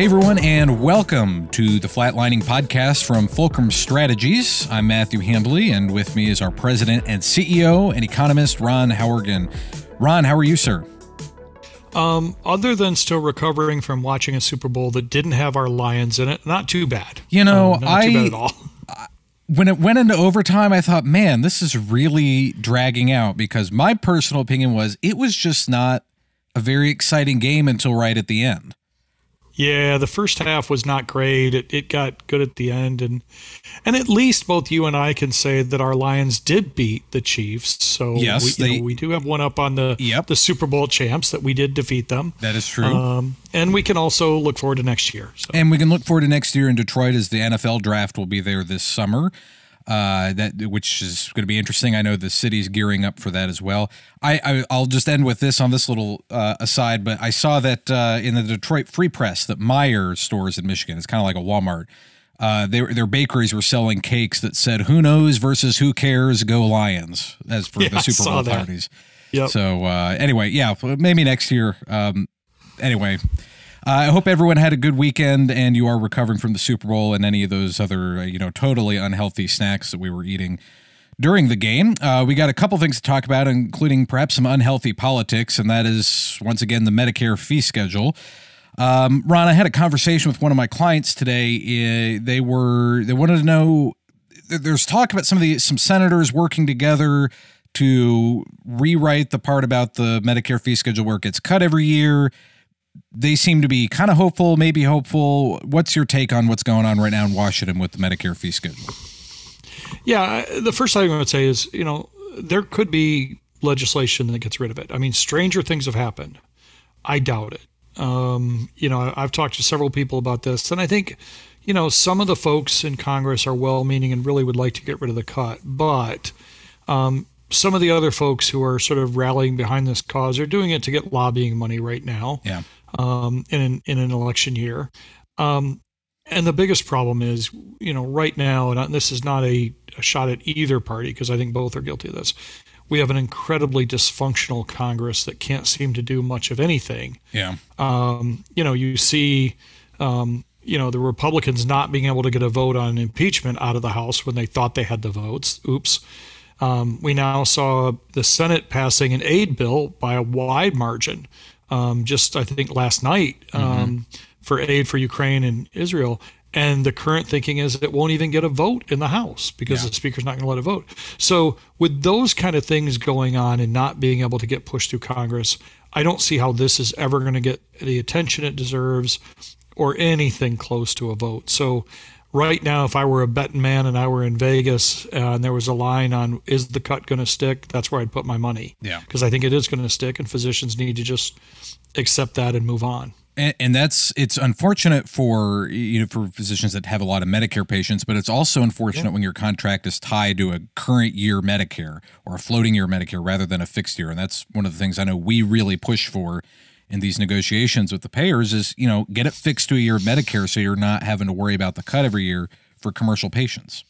Hey everyone, and welcome to the Flatlining Podcast from Fulcrum Strategies. I'm Matthew Handley, and with me is our president and CEO and economist, Ron Howrigon. Ron, how are you, sir? Um, other than still recovering from watching a Super Bowl that didn't have our Lions in it, not too bad. You know, Um, not I too bad at all. when it went into overtime, I thought, man, this is really dragging out because my personal opinion was it was just not a very exciting game until right at the end. Yeah, the first half was not great. It, it got good at the end, and and at least both you and I can say that our Lions did beat the Chiefs. So Yes, we, they- know, we do have one up on the Yep. the Super Bowl champs that we did defeat them. That is true. Um, and we can also look forward to next year. So. And we can look forward to next year in Detroit as the NFL draft will be there this summer. Uh, that which is going to be interesting. I know the city's gearing up for that as well. I, I I'll just end with this on this little uh, aside, but I saw that uh, in the Detroit Free Press that Meijer stores in Michigan, it's kind of like a Walmart. Uh, their their bakeries were selling cakes that said "Who knows" versus "Who cares." Go Lions! As for Yeah, the Super Bowl that. parties. Yep. So uh, anyway, yeah, maybe next year. Um, anyway, I hope everyone had a good weekend and you are recovering from the Super Bowl and any of those other, uh, you know, totally unhealthy snacks that we were eating during the game. Uh, we got a couple things to talk about, including perhaps some unhealthy politics, and that is once again the Medicare fee schedule. Um, Ron, I had a conversation with one of my clients today. Uh, they were they wanted to know. There's talk about some of the some senators working together to rewrite the part about the Medicare fee schedule where it gets cut every year. They seem to be kind of hopeful, maybe hopeful. What's your take on what's going on right now in Washington with the Medicare fee schedule? Yeah, the first thing I would say is, you know, there could be legislation that gets rid of it. I mean, stranger things have happened. I doubt it. Um, you know, I've talked to several people about this, and I think, you know, some of the folks in Congress are well-meaning and really would like to get rid of the cut, but um, some of the other folks who are sort of rallying behind this cause are doing it to get lobbying money right now Yeah. Um, in an in an election year. Um, and the biggest problem is, you know, right now, and this is not a, a shot at either party because I think both are guilty of this. We have an incredibly dysfunctional Congress that can't seem to do much of anything. Yeah. Um, you know, you see, um, you know, the Republicans not being able to get a vote on impeachment out of the House when they thought they had the votes. Oops. Um, we now saw the Senate passing an aid bill by a wide margin. Um, just I think last night um, for aid for Ukraine and Israel. And the current thinking is it won't even get a vote in the House because the speaker's not going to let it vote. So with those kind of things going on and not being able to get pushed through Congress, I don't see how this is ever going to get the attention it deserves or anything close to a vote. So right now, if I were a betting man and I were in Vegas uh, and there was a line on is the cut going to stick, that's where I'd put my money. Yeah. Because I think it is going to stick, and physicians need to just accept that and move on. And, and that's it's unfortunate for you know for physicians that have a lot of Medicare patients, but it's also unfortunate when your contract is tied to a current year Medicare or a floating year Medicare rather than a fixed year. And that's one of the things I know we really push for in these negotiations with the payers is you know get it fixed to a year of Medicare so you're not having to worry about the cut every year for commercial patients.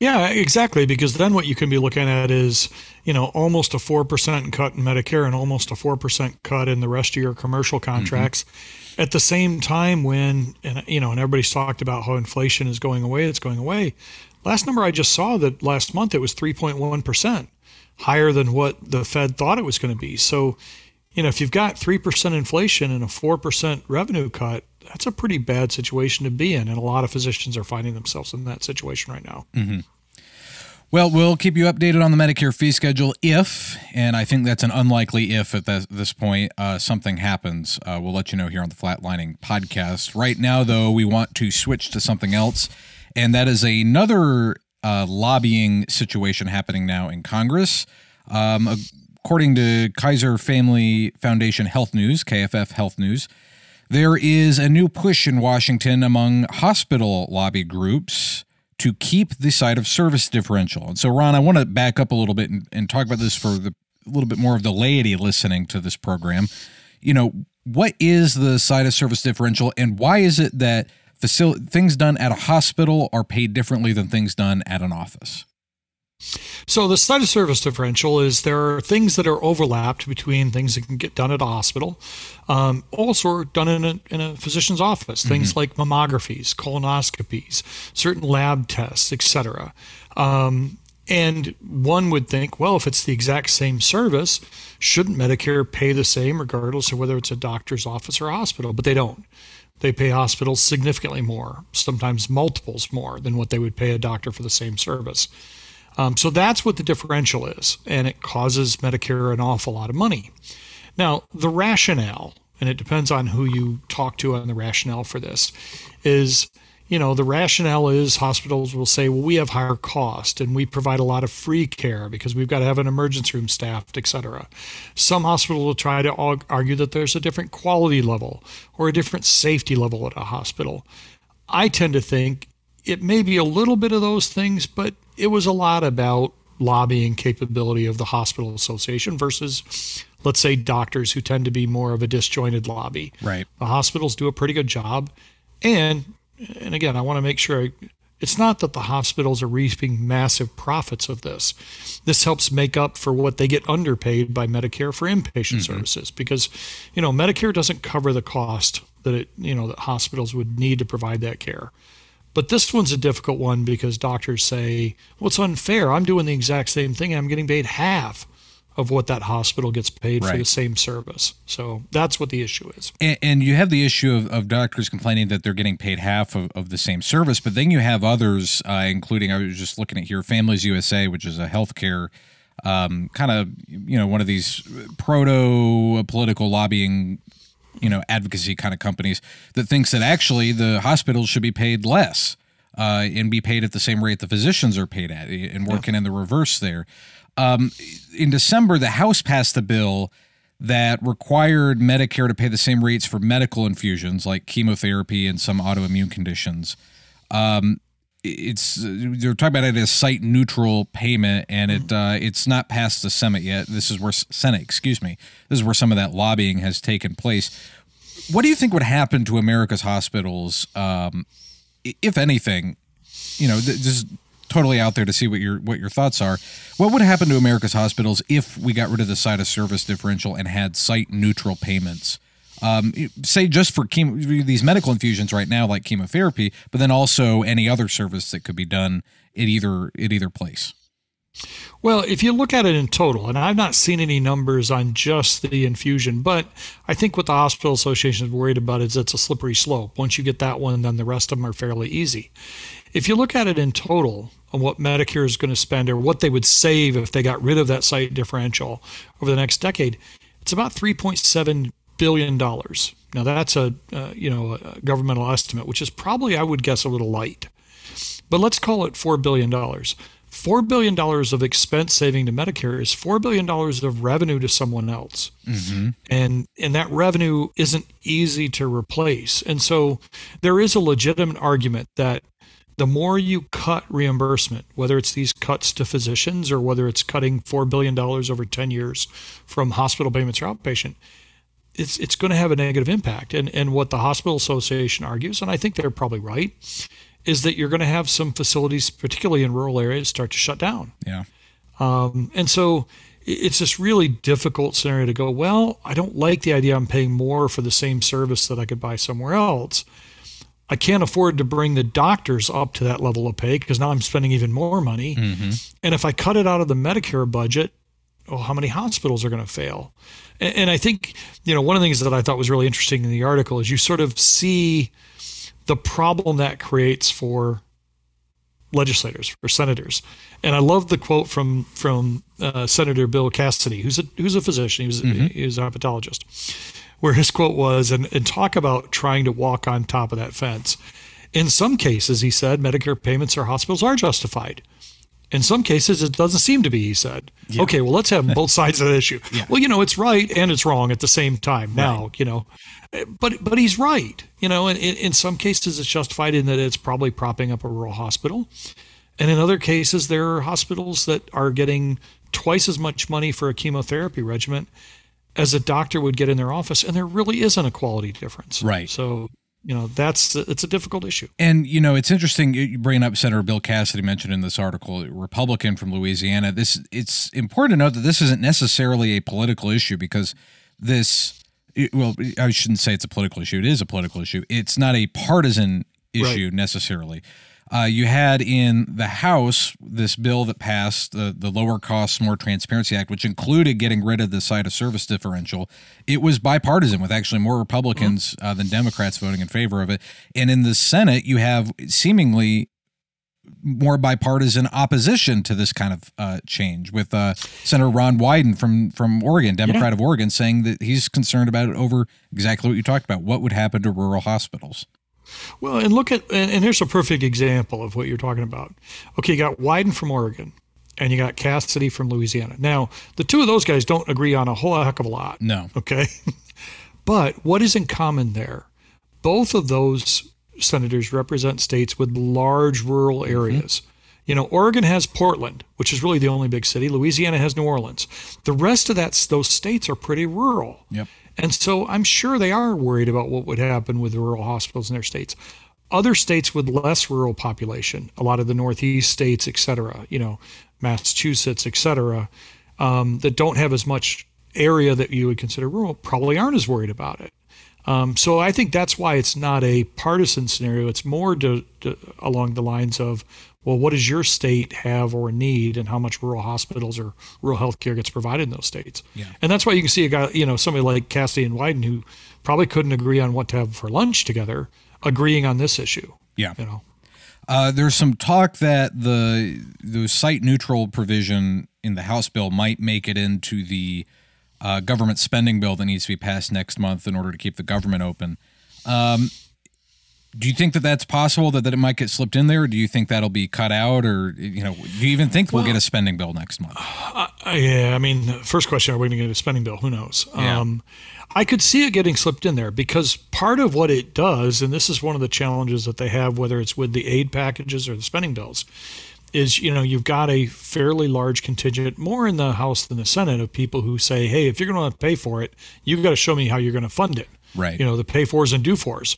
Yeah, exactly. Because then what you can be looking at is, you know, almost a 4% cut in Medicare and almost a 4% cut in the rest of your commercial mm-hmm. contracts. At the same time, when, and, you know, and everybody's talked about how inflation is going away, it's going away. Last number I just saw that last month it was 3.1%, higher than what the Fed thought it was going to be. So, you know, if you've got 3% inflation and a 4% revenue cut, that's a pretty bad situation to be in. And a lot of physicians are finding themselves in that situation right now. Well, we'll keep you updated on the Medicare fee schedule if, and I think that's an unlikely if at this, point, uh, something happens. Uh, we'll let you know here on the Flatlining podcast. Right now, though, we want to switch to something else, and that is another uh, lobbying situation happening now in Congress. Um, according to Kaiser Family Foundation Health News, KFF Health News, there is a new push in Washington among hospital lobby groups to keep the site of service differential. And so, Ron, I want to back up a little bit and, and talk about this for the, a little bit more of the laity listening to this program. You know, what is the site of service differential, and why is it that facil- things done at a hospital are paid differently than things done at an office? So the site of service differential is there are things that are overlapped between things that can get done at a hospital, um, also done in a, in a physician's office. Mm-hmm. Things like mammographies, colonoscopies, certain lab tests, etc. Um, and one would think, well, if it's the exact same service, shouldn't Medicare pay the same regardless of whether it's a doctor's office or hospital? But they don't. They pay hospitals significantly more, sometimes multiples more than what they would pay a doctor for the same service. Um, so that's what the differential is, and it causes Medicare an awful lot of money. Now, the rationale, and it depends on who you talk to on the rationale for this, is you know, the rationale is hospitals will say, well, we have higher cost and we provide a lot of free care because we've got to have an emergency room staffed, et cetera. Some hospitals will try to argue that there's a different quality level or a different safety level at a hospital. I tend to think it may be a little bit of those things, but it was a lot about lobbying capability of the hospital association versus let's say doctors who tend to be more of a disjointed lobby. Right. The hospitals do a pretty good job and and again, I want to make sure I, it's not that the hospitals are reaping massive profits of this. This helps make up for what they get underpaid by Medicare for inpatient mm-hmm. services because, you know, Medicare doesn't cover the cost that it, you know, that hospitals would need to provide that care. But this one's a difficult one because doctors say, well, it's unfair. I'm doing the exact same thing. I'm getting paid half of what that hospital gets paid right. for the same service. So that's what the issue is. And, and you have the issue of, of, doctors complaining that they're getting paid half of, of the same service, but then you have others, uh, including I was just looking at here, Families USA, which is a healthcare um, kind of you know one of these proto political lobbying you know advocacy kind of companies that thinks that actually the hospitals should be paid less. Uh, and be paid at the same rate the physicians are paid at, and working yeah. in the reverse there. Um, in December, the House passed a bill that required Medicare to pay the same rates for medical infusions like chemotherapy and some autoimmune conditions. Um, it's they're talking about it as site neutral payment, and it uh, it's not passed the Senate yet. This is where Senate, excuse me, this is where some of that lobbying has taken place. What do you think would happen to America's hospitals, um, if anything? You know, th- this totally out there to see what your what your thoughts are. What would happen to America's hospitals if we got rid of the site of service differential and had site neutral payments? Um, say just for chemo, these medical infusions right now, like chemotherapy, but then also any other service that could be done at either at either place. Well, if you look at it in total, and I've not seen any numbers on just the infusion, but I think what the hospital association is worried about is it's a slippery slope. Once you get that one, then the rest of them are fairly easy. If you look at it in total, on what Medicare is going to spend or what they would save if they got rid of that site differential over the next decade, it's about 3.7 billion dollars. Now that's a uh, you know a governmental estimate, which is probably I would guess a little light, but let's call it four billion dollars. Four billion dollars of expense saving to Medicare is four billion dollars of revenue to someone else, mm-hmm. and and that revenue isn't easy to replace. And so there is a legitimate argument that the more you cut reimbursement, whether it's these cuts to physicians or whether it's cutting $4 billion over 10 years from hospital payments or outpatient, it's, it's going to have a negative impact. And, and what the Hospital Association argues, and I think they're probably right, is that you're going to have some facilities, particularly in rural areas, start to shut down. Yeah. Um, and so it's this really difficult scenario to go, well, I don't like the idea I'm paying more for the same service that I could buy somewhere else. I can't afford to bring the doctors up to that level of pay because now I'm spending even more money. Mm-hmm. And if I cut it out of the Medicare budget, well, how many hospitals are going to fail? And, and I think, you know, one of the things that I thought was really interesting in the article is you sort of see the problem that creates for legislators, for senators. And I love the quote from from uh, Senator Bill Cassidy, who's a who's a physician. He was mm-hmm. he was a hepatologist where his quote was, and, and talk about trying to walk on top of that fence. In some cases, he said, Medicare payments or hospitals are justified. In some cases, it doesn't seem to be, he said. Yeah. Okay, well, let's have both sides of the issue. Yeah. Well, you know, it's right and it's wrong at the same time now, right. you know. But but he's right. You know, in, in some cases, it's justified in that it's probably propping up a rural hospital. And in other cases, there are hospitals that are getting twice as much money for a chemotherapy regimen as a doctor would get in their office, and there really isn't a quality difference. Right. So you know that's it's a difficult issue. And you know, it's interesting you bring up Senator Bill Cassidy mentioned in this article, Republican from Louisiana. This it's important to note that this isn't necessarily a political issue because this well, I shouldn't say it's a political issue. It is a political issue. It's not a partisan issue right. necessarily. Uh, you had in the House this bill that passed the the Lower Costs More Transparency Act, which included getting rid of the site of service differential. It was bipartisan, with actually more Republicans uh, than Democrats voting in favor of it. And in the Senate, you have seemingly more bipartisan opposition to this kind of uh, change, with uh, Senator Ron Wyden from from Oregon, Democrat yeah. of Oregon, saying that he's concerned about it over exactly what you talked about. What would happen to rural hospitals? Well, and look at and, and here's a perfect example of what you're talking about. Okay, you got Wyden from Oregon, and you got Cassidy from Louisiana. Now, the two of those guys don't agree on a whole heck of a lot. No. Okay. but what is in common there? Both of those senators represent states with large rural mm-hmm. areas. Mm-hmm. You know, Oregon has Portland, which is really the only big city. Louisiana has New Orleans. The rest of that those states are pretty rural. Yep. And so I'm sure they are worried about what would happen with rural hospitals in their states. Other states with less rural population, a lot of the Northeast states, et cetera, you know, Massachusetts, et cetera, um, that don't have as much area that you would consider rural, probably aren't as worried about it. Um, so I think that's why it's not a partisan scenario. It's more to, to, along the lines of well, what does your state have or need, and how much rural hospitals or rural health care gets provided in those states? Yeah. And that's why you can see a guy, you know, somebody like Cassidy and Wyden who probably couldn't agree on what to have for lunch together, agreeing on this issue. Yeah. You know. Uh, there's some talk that the the site neutral provision in the House bill might make it into the uh, government spending bill that needs to be passed next month in order to keep the government open. Um, do you think that that's possible that, that it might get slipped in there? Or do you think that'll be cut out? Or you know do you even think well, we'll get a spending bill next month? Uh, yeah i mean first question are we going to get a spending bill? Who knows? Yeah. Um, i could see it getting slipped in there because part of what it does and this is one of the challenges that they have whether it's with the aid packages or the spending bills is you know you've got a fairly large contingent more in the house than the senate of people who say hey if you're going to pay for it you've got to show me how you're going to fund it. Right. You know the pay fors and do fors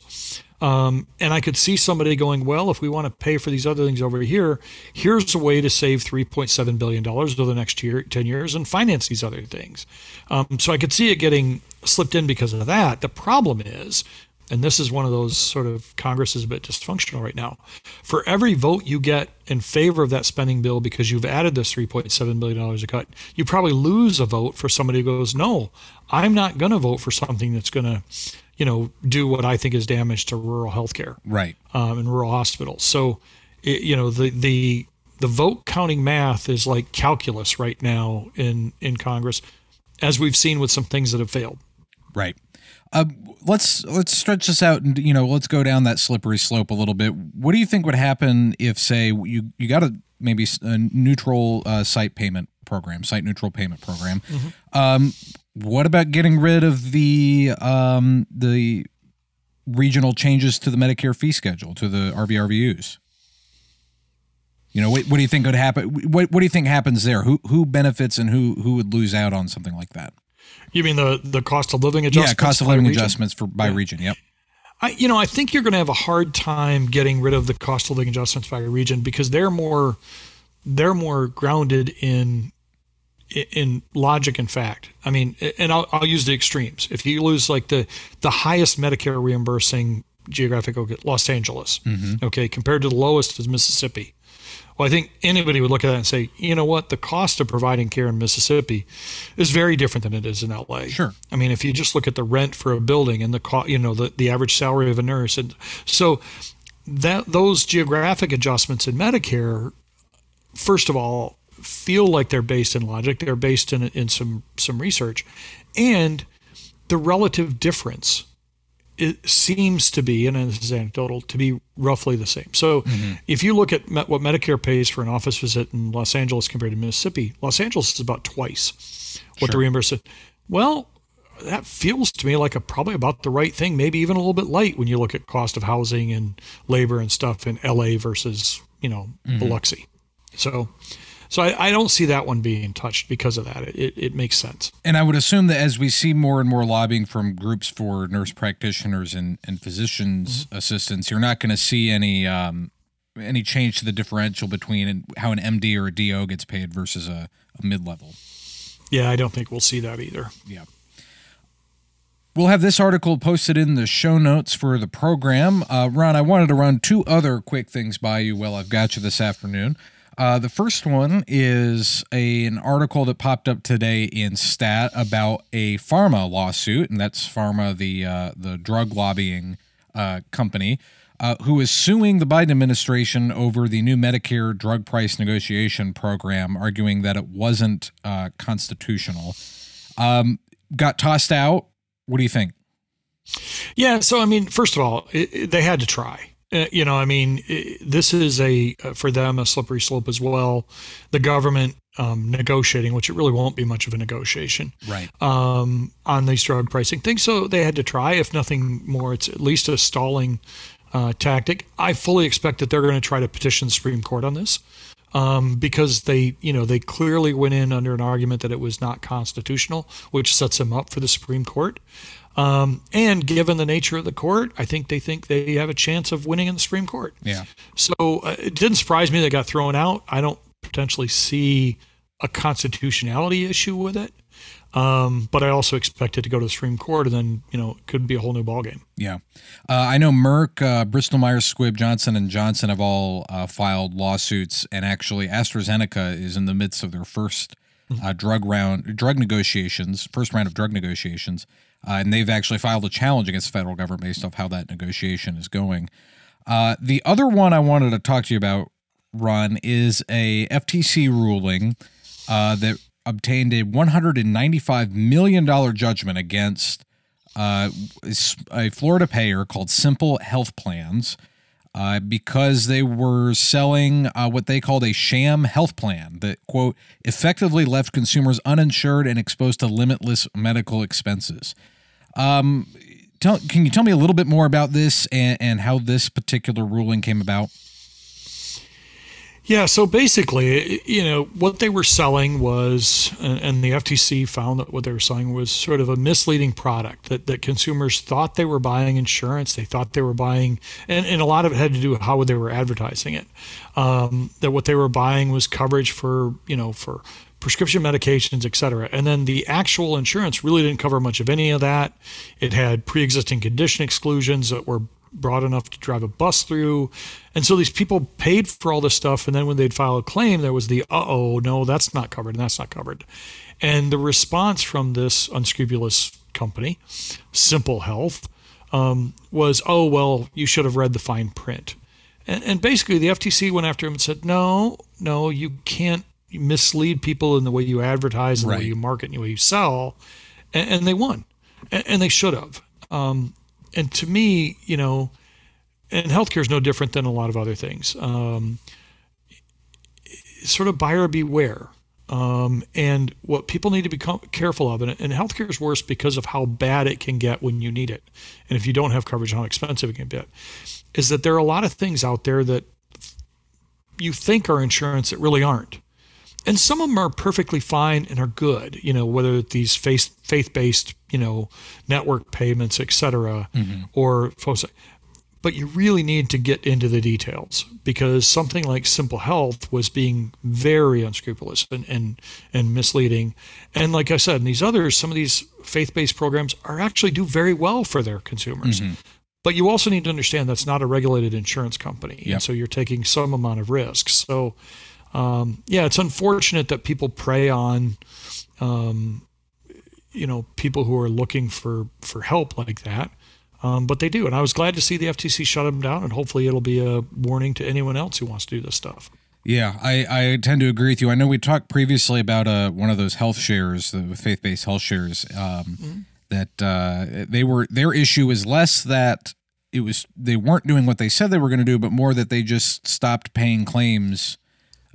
um, and I could see somebody going, well, if we want to pay for these other things over here, here's a way to save $3.7 billion over the next year, 10 years and finance these other things. Um, so I could see it getting slipped in because of that. The problem is, and this is one of those sort of Congress is a bit dysfunctional right now. For every vote you get in favor of that spending bill because you've added this $3.7 billion cut, you probably lose a vote for somebody who goes, no, I'm not going to vote for something that's going to you know, do what I think is damage to rural healthcare, right, um, and rural hospitals. So, it, you know, the the the vote counting math is like calculus right now in in Congress, as we've seen with some things that have failed. Right. Uh, let's let's stretch this out and you know let's go down that slippery slope a little bit. What do you think would happen if, say, you you got a maybe a neutral uh, site payment program, site neutral payment program? Mm-hmm. Um, what about getting rid of the um, the regional changes to the Medicare fee schedule to the RVRVUs? You know, what, what do you think would happen? What, what do you think happens there? Who who benefits and who who would lose out on something like that? You mean the the cost of living adjustments? Yeah, cost of living adjustments for by yeah. region. Yep. I, you know, I think you're going to have a hard time getting rid of the cost of living adjustments by region because they're more they're more grounded in in logic and fact. I mean, and I'll, I'll use the extremes. If you lose like the the highest Medicare reimbursing geographic Los Angeles, mm-hmm. okay, compared to the lowest is Mississippi. Well, I think anybody would look at that and say, you know what, the cost of providing care in Mississippi is very different than it is in LA. Sure. I mean, if you just look at the rent for a building and the cost, you know, the, the average salary of a nurse, and so that those geographic adjustments in Medicare, first of all, feel like they're based in logic. They're based in in some some research, and the relative difference it seems to be, and this is anecdotal, to be roughly the same. So, mm-hmm. if you look at what Medicare pays for an office visit in Los Angeles compared to Mississippi, Los Angeles is about twice what sure. the reimbursement. Well, that feels to me like a probably about the right thing, maybe even a little bit light when you look at cost of housing and labor and stuff in LA versus you know mm-hmm. Biloxi. So So I, I don't see that one being touched because of that. It, it makes sense. And I would assume that as we see more and more lobbying from groups for nurse practitioners and, and physicians mm-hmm. assistants, you're not going to see any um, any change to the differential between how an MD or a DO gets paid versus a, a mid level. Yeah, I don't think we'll see that either. Yeah. We'll have this article posted in the show notes for the program. Uh, Ron, I wanted to run two other quick things by you while I've got you this afternoon. Uh, the first one is a, an article that popped up today in Stat about a PhRMA lawsuit, and that's PhRMA, the uh, the drug lobbying uh, company, uh, who is suing the Biden administration over the new Medicare drug price negotiation program, arguing that it wasn't uh, constitutional. Um, got tossed out what do you think? Yeah, so I mean, first of all, it, it, they had to try. Uh, you know, I mean, this is a uh, for them a slippery slope as well. The government um, negotiating, which it really won't be much of a negotiation, right? Um, on these drug pricing things, so they had to try. If nothing more, it's at least a stalling uh, tactic. I fully expect that they're going to try to petition the Supreme Court on this um, because they, you know, they clearly went in under an argument that it was not constitutional, which sets them up for the Supreme Court. Um, and given the nature of the court, I think they think they have a chance of winning in the Supreme Court. Yeah. So uh, it didn't surprise me they got thrown out. I don't potentially see a constitutionality issue with it. Um, but I also expect it to go to the Supreme Court, and then you know it could be a whole new ballgame. Yeah, uh, I know Merck, uh, Bristol Myers Squibb, Johnson and Johnson have all uh, filed lawsuits, and actually AstraZeneca is in the midst of their first hmm. uh, drug round, drug negotiations, first round of drug negotiations, uh, and they've actually filed a challenge against the federal government based off how that negotiation is going. Uh, the other one I wanted to talk to you about, Ron, is a FTC ruling that obtained a $195 million judgment against uh, a Florida payer called Simple Health Plans uh, because they were selling uh, what they called a sham health plan that, quote, effectively left consumers uninsured and exposed to limitless medical expenses. Um, tell, can you tell me a little bit more about this and, and how this particular ruling came about? Yeah, so basically, you know, what they were selling was, and the FTC found that what they were selling was sort of a misleading product that, that consumers thought they were buying insurance. They thought they were buying, and, and a lot of it had to do with how they were advertising it. Um, that what they were buying was coverage for, you know, for prescription medications, et cetera. And then the actual insurance really didn't cover much of any of that. It had pre existing condition exclusions that were broad enough to drive a bus through. And so these people paid for all this stuff. And then when they'd file a claim, there was the, uh oh, no, that's not covered and that's not covered. And the response from this unscrupulous company, Simple Health, um, was, oh, well, you should have read the fine print. And, and basically, the FTC went after him and said, no, no, you can't mislead people in the way you advertise, and right. the way you market, and the way you sell. And, and they won. And, and, they should have. Um, and to me, you know, and healthcare is no different than a lot of other things. Um, sort of buyer beware. Um, and what people need to be careful of, and, and healthcare is worse because of how bad it can get when you need it. And if you don't have coverage, how expensive it can get, is that there are a lot of things out there that you think are insurance that really aren't. And some of them are perfectly fine and are good, you know, whether these faith faith based, you know, network payments, et cetera, mm-hmm. or but you really need to get into the details because something like Simple Health was being very unscrupulous and, and, and misleading. And like I said, in these others, some of these faith based programs are actually do very well for their consumers. Mm-hmm. But you also need to understand that's not a regulated insurance company. Yep. And so you're taking some amount of risk. So, um, yeah, it's unfortunate that people prey on, um, you know, people who are looking for, for help like that. Um, but they do. And I was glad to see the FTC shut them down, and hopefully it'll be a warning to anyone else who wants to do this stuff. Yeah, I, I tend to agree with you. I know we talked previously about uh, one of those health shares, the faith based health shares, um, mm-hmm. that uh, they were their issue is less that it was they weren't doing what they said they were going to do, but more that they just stopped paying claims,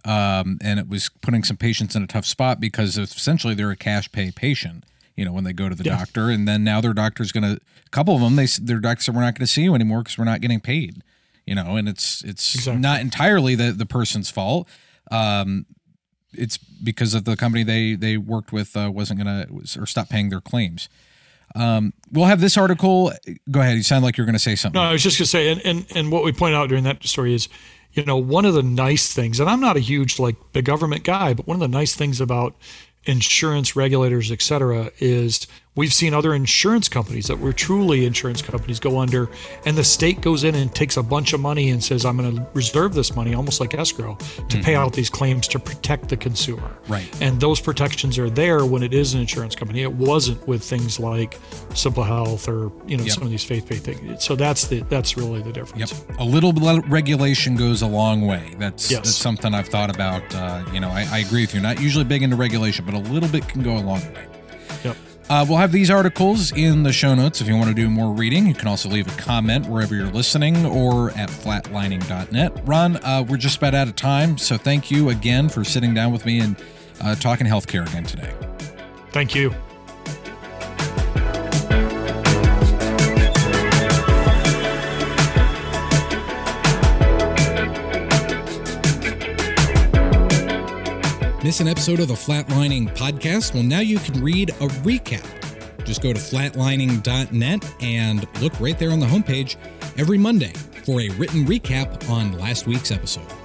um, and it was putting some patients in a tough spot because essentially they're a cash pay patient you know, when they go to the yeah. doctor, and then now their doctor's going to. A couple of them, they their doctor said we're not going to see you anymore because we're not getting paid. You know, and it's it's exactly. not entirely the the person's fault. Um, it's because of the company they they worked with uh, wasn't gonna or stop paying their claims. Um, we'll have this article. Go ahead. You sound like you're going to say something. No, I was just going to say, and, and and what we point out during that story is, you know, one of the nice things, and I'm not a huge like big government guy, but one of the nice things about insurance regulators, et cetera, is we've seen other insurance companies that were truly insurance companies go under, and the state goes in and takes a bunch of money and says, I'm going to reserve this money, almost like escrow, to mm-hmm. pay out these claims to protect the consumer. Right. And those protections are there when it is an insurance company. It wasn't with things like Simple Health or you know yep. some of these faith-based things. So that's the that's really the difference. Yep. A little bit of regulation goes a long way. That's yes. that's something I've thought about. Uh, you know, I, I agree with you. Not usually big into regulation, but a little bit can go a long way. Uh, we'll have these articles in the show notes if you want to do more reading. You can also leave a comment wherever you're listening or at flatlining.net. Ron, uh, we're just about out of time, so thank you again for sitting down with me and uh, talking healthcare again today. Thank you. Miss an episode of the Flatlining podcast? Well, now you can read a recap. Just go to flatlining.net and look right there on the homepage every Monday for a written recap on last week's episode.